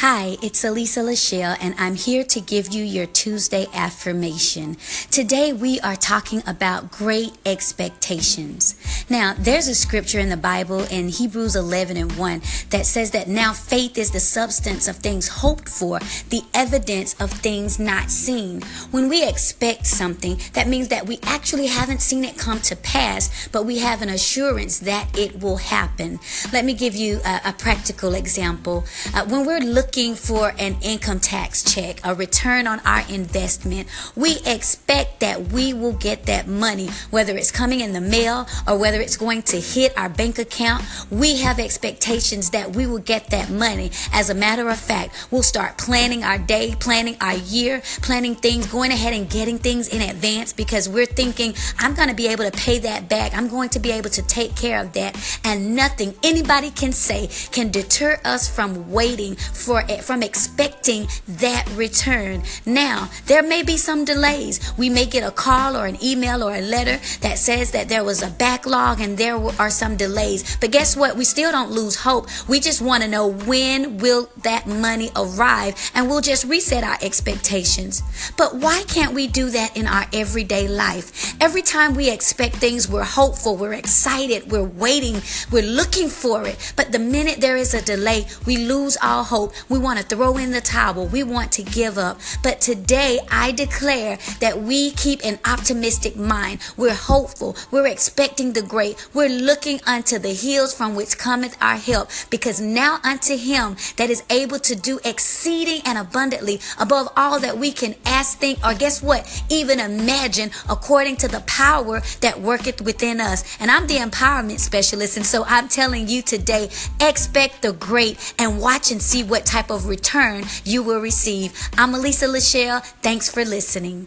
Hi, it's Elisa LaShell, and I'm here to give you your Tuesday affirmation. Today, we are talking about great expectations. Now, there's a scripture in the Bible in Hebrews 11 and 1 that says that now faith is the substance of things hoped for, the evidence of things not seen. When we expect something, that means that we actually haven't seen it come to pass, but we have an assurance that it will happen. Let me give you a, a practical example. Uh, when we're looking looking for an income tax check, a return on our investment, we expect that we will get that money, whether it's coming in the mail or whether it's going to hit our bank account. We have expectations that we will get that money. As a matter of fact, we'll start planning our day, planning our year, planning things, going ahead and getting things in advance because we're thinking, I'm going to be able to pay that back. I'm going to be able to take care of that. And nothing anybody can say can deter us from waiting for from expecting that return. Now, there may be some delays. We may get a call or an email or a letter that says that there was a backlog and there are some delays. But guess what? We still don't lose hope. We just want to know when will that money arrive and we'll just reset our expectations. But why can't we do that in our everyday life? Every time we expect things, we're hopeful, we're excited, we're waiting, we're looking for it. But the minute there is a delay, we lose all hope. We want to throw in the towel. We want to give up. But today I declare that we keep an optimistic mind. We're hopeful. We're expecting the great. We're looking unto the hills from which cometh our help because now unto him that is able to do exceeding and abundantly above all that we can ask, think, or guess what? Even imagine according to the power that worketh within us. And I'm the empowerment specialist. And so I'm telling you today, expect the great and watch and see what type of return you will receive. I'm Elisa LaShell. Thanks for listening.